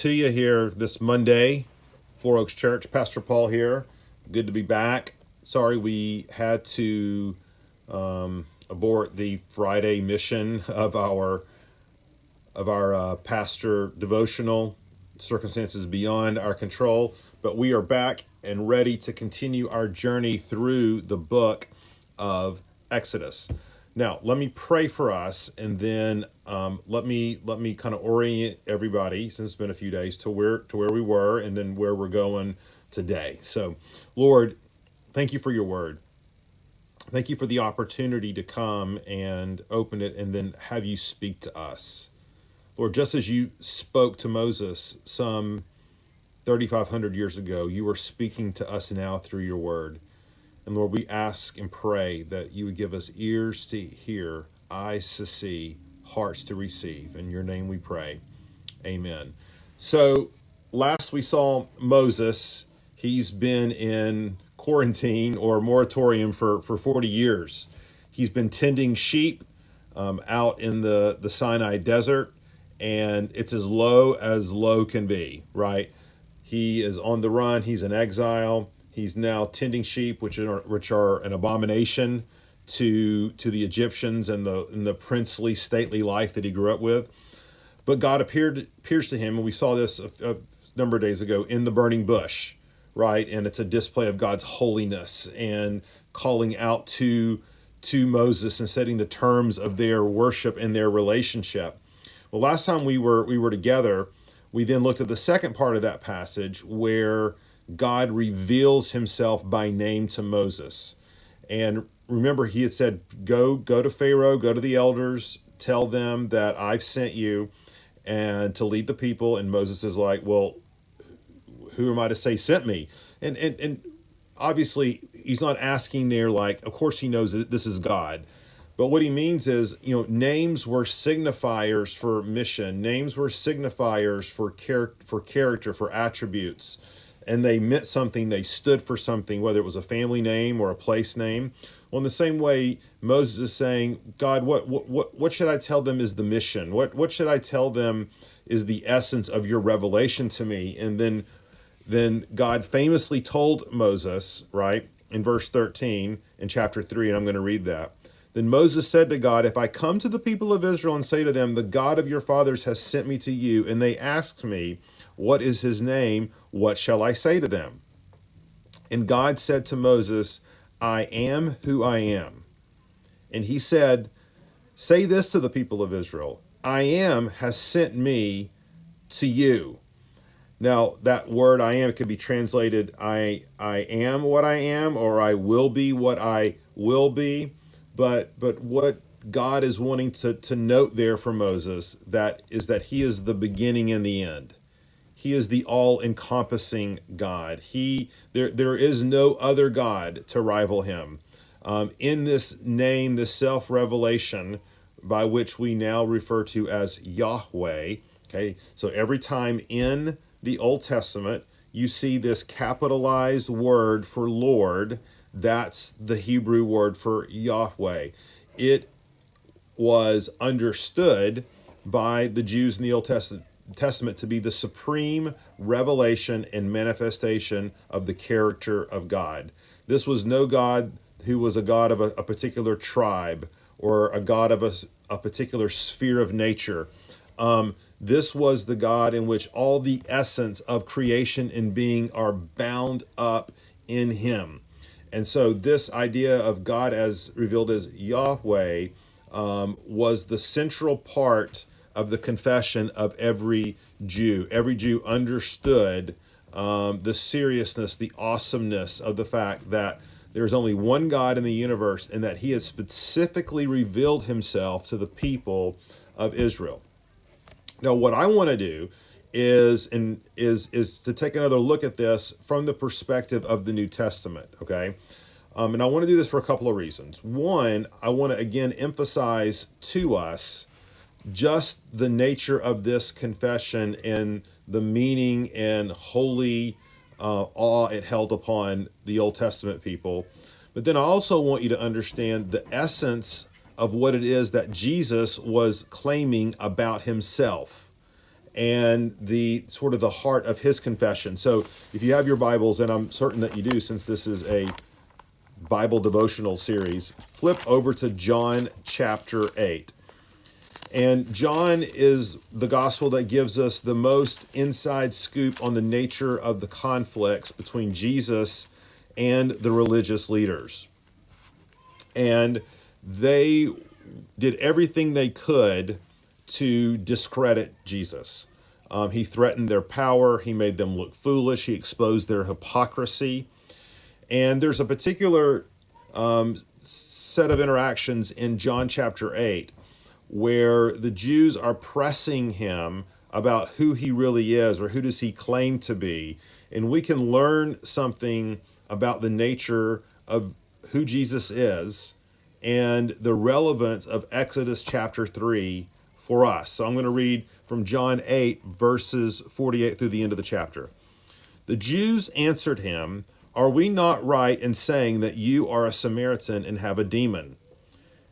to you here this Monday, Four Oaks Church. Pastor Paul here. Good to be back. Sorry we had to um, abort the Friday mission of our of our uh, pastor devotional. Circumstances beyond our control, but we are back and ready to continue our journey through the book of Exodus. Now, let me pray for us, and then um, let me let me kind of orient everybody, since it's been a few days, to where to where we were, and then where we're going today. So, Lord, thank you for your word. Thank you for the opportunity to come and open it, and then have you speak to us, Lord. Just as you spoke to Moses some 3,500 years ago, you are speaking to us now through your word. And Lord, we ask and pray that you would give us ears to hear, eyes to see, hearts to receive. In your name we pray. Amen. So last we saw Moses, he's been in quarantine or moratorium for, for 40 years. He's been tending sheep um, out in the, the Sinai desert, and it's as low as low can be, right? He is on the run, he's in exile He's now tending sheep, which are which are an abomination to to the Egyptians and the and the princely stately life that he grew up with. But God appeared appears to him, and we saw this a, a number of days ago in the burning bush, right? And it's a display of God's holiness and calling out to to Moses and setting the terms of their worship and their relationship. Well, last time we were we were together, we then looked at the second part of that passage where God reveals himself by name to Moses. And remember, he had said, Go, go to Pharaoh, go to the elders, tell them that I've sent you and to lead the people. And Moses is like, Well, who am I to say sent me? And and and obviously he's not asking there like, of course he knows that this is God. But what he means is, you know, names were signifiers for mission. Names were signifiers for char- for character, for attributes and they meant something, they stood for something, whether it was a family name or a place name. Well, in the same way, Moses is saying, God, what what what, should I tell them is the mission? What what should I tell them is the essence of your revelation to me? And then then God famously told Moses, right, in verse 13 in chapter 3, and I'm going to read that. Then Moses said to God, If I come to the people of Israel and say to them, The God of your fathers has sent me to you, and they ask me, what is his name? What shall I say to them? And God said to Moses, I am who I am. And he said, Say this to the people of Israel I am has sent me to you. Now, that word I am could be translated I I am what I am or I will be what I will be. But but what God is wanting to, to note there for Moses that is that he is the beginning and the end. He is the all-encompassing God. He there there is no other God to rival him. Um, in this name, the self-revelation by which we now refer to as Yahweh. Okay, so every time in the Old Testament you see this capitalized word for Lord, that's the Hebrew word for Yahweh. It was understood by the Jews in the Old Testament Testament to be the supreme revelation and manifestation of the character of God. This was no God who was a God of a, a particular tribe or a God of a, a particular sphere of nature. Um, this was the God in which all the essence of creation and being are bound up in Him. And so, this idea of God as revealed as Yahweh um, was the central part of the confession of every Jew. Every Jew understood um, the seriousness, the awesomeness of the fact that there's only one God in the universe and that he has specifically revealed himself to the people of Israel. Now, what I want to do is and is is to take another look at this from the perspective of the New Testament. Okay, um, and I want to do this for a couple of reasons. One, I want to again emphasize to us just the nature of this confession and the meaning and holy uh, awe it held upon the Old Testament people. But then I also want you to understand the essence of what it is that Jesus was claiming about himself. and the sort of the heart of his confession. So if you have your Bibles, and I'm certain that you do, since this is a Bible devotional series, flip over to John chapter 8. And John is the gospel that gives us the most inside scoop on the nature of the conflicts between Jesus and the religious leaders. And they did everything they could to discredit Jesus. Um, he threatened their power, he made them look foolish, he exposed their hypocrisy. And there's a particular um, set of interactions in John chapter 8 where the Jews are pressing him about who he really is or who does he claim to be. And we can learn something about the nature of who Jesus is and the relevance of Exodus chapter 3 for us. So I'm going to read from John 8, verses 48 through the end of the chapter. The Jews answered him, Are we not right in saying that you are a Samaritan and have a demon?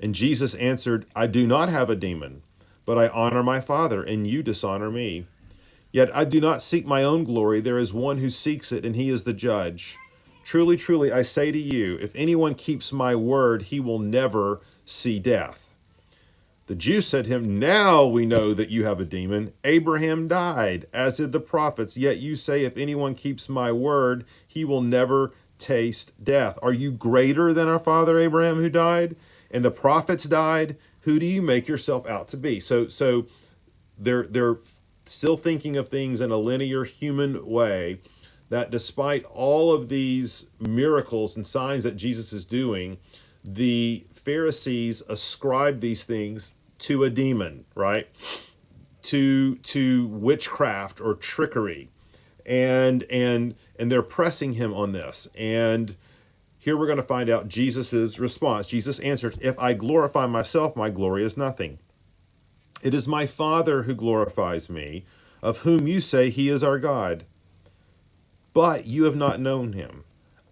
And Jesus answered, I do not have a demon, but I honor my Father, and you dishonor me. Yet I do not seek my own glory. There is one who seeks it, and he is the judge. Truly, truly, I say to you, if anyone keeps my word, he will never see death. The Jews said to him, Now we know that you have a demon. Abraham died, as did the prophets, yet you say, If anyone keeps my word, he will never taste death. Are you greater than our father Abraham who died? And the prophets died? Who do you make yourself out to be? So, so they're, they're still thinking of things in a linear human way that despite all of these miracles and signs that Jesus is doing, the Pharisees ascribe these things to a demon, right? To to witchcraft or trickery. And and and they're pressing him on this. And here we're going to find out Jesus' response. Jesus answers, If I glorify myself, my glory is nothing. It is my Father who glorifies me, of whom you say he is our God but you have not known him.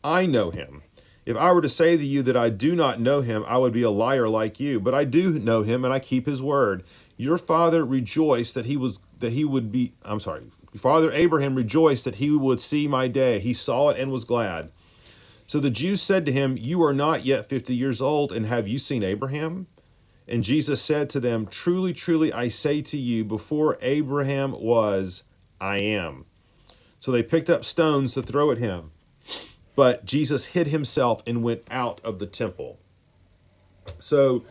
I know him. If I were to say to you that I do not know him, I would be a liar like you. But I do know him, and I keep his word. Your father rejoiced that he was that he would be. I'm sorry. Father Abraham rejoiced that he would see my day. He saw it and was glad. So the Jews said to him, You are not yet fifty years old, and have you seen Abraham? And Jesus said to them, Truly, truly, I say to you, before Abraham was, I am. So they picked up stones to throw at him. But Jesus hid himself and went out of the temple. So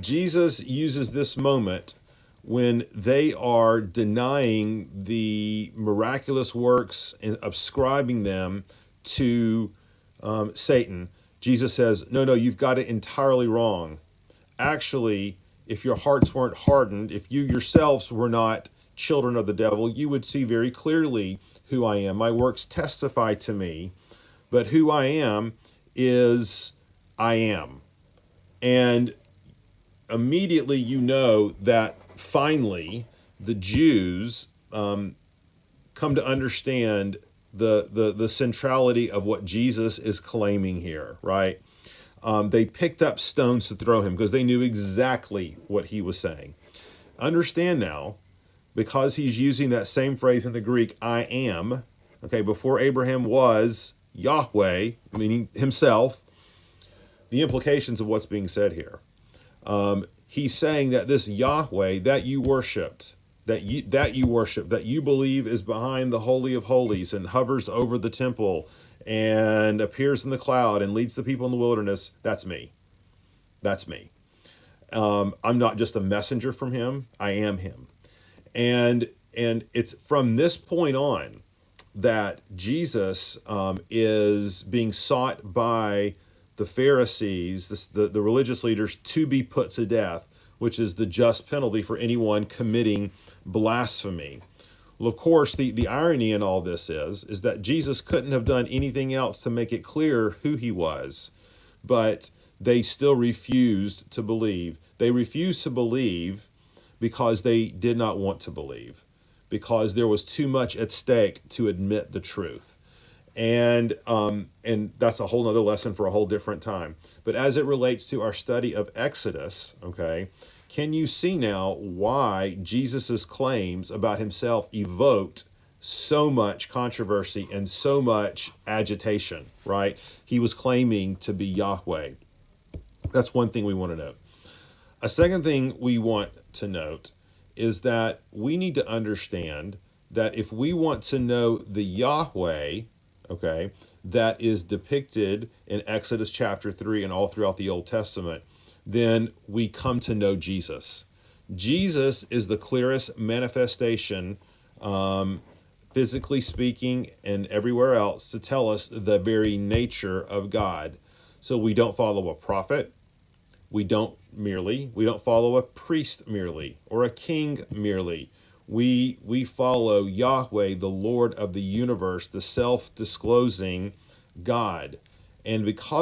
Jesus uses this moment when they are denying the miraculous works and ascribing them to um, Satan. Jesus says, No, no, you've got it entirely wrong. Actually, if your hearts weren't hardened, if you yourselves were not children of the devil, you would see very clearly who I am. My works testify to me, but who I am is I am. And immediately you know that finally the Jews um, come to understand the, the, the centrality of what Jesus is claiming here, right? Um, they picked up stones to throw him because they knew exactly what he was saying. Understand now because he's using that same phrase in the Greek, I am, okay, before Abraham was Yahweh, meaning himself, the implications of what's being said here. Um, he's saying that this Yahweh that you worshiped, that you that you worship, that you believe is behind the holy of holies and hovers over the temple and appears in the cloud and leads the people in the wilderness, that's me. That's me. Um, I'm not just a messenger from him, I am him and and it's from this point on that Jesus um, is being sought by the Pharisees, the, the, the religious leaders, to be put to death, which is the just penalty for anyone committing blasphemy. Well, of course, the, the irony in all this is, is that Jesus couldn't have done anything else to make it clear who he was, but they still refused to believe. They refused to believe because they did not want to believe, because there was too much at stake to admit the truth. And um, and that's a whole other lesson for a whole different time. But as it relates to our study of Exodus, okay, Can you see now why Jesus' claims about himself evoked so much controversy and so much agitation, right? He was claiming to be Yahweh. That's one thing we want to note. A second thing we want to note is that we need to understand that if we want to know the Yahweh, okay, that is depicted in Exodus chapter 3 and all throughout the Old Testament, then we come to know Jesus. Jesus is the clearest manifestation, um, physically speaking, and everywhere else to tell us the very nature of God. So we don't follow a prophet, we don't merely, we don't follow a priest merely or a king merely. We we follow Yahweh, the Lord of the universe, the self-disclosing God. And because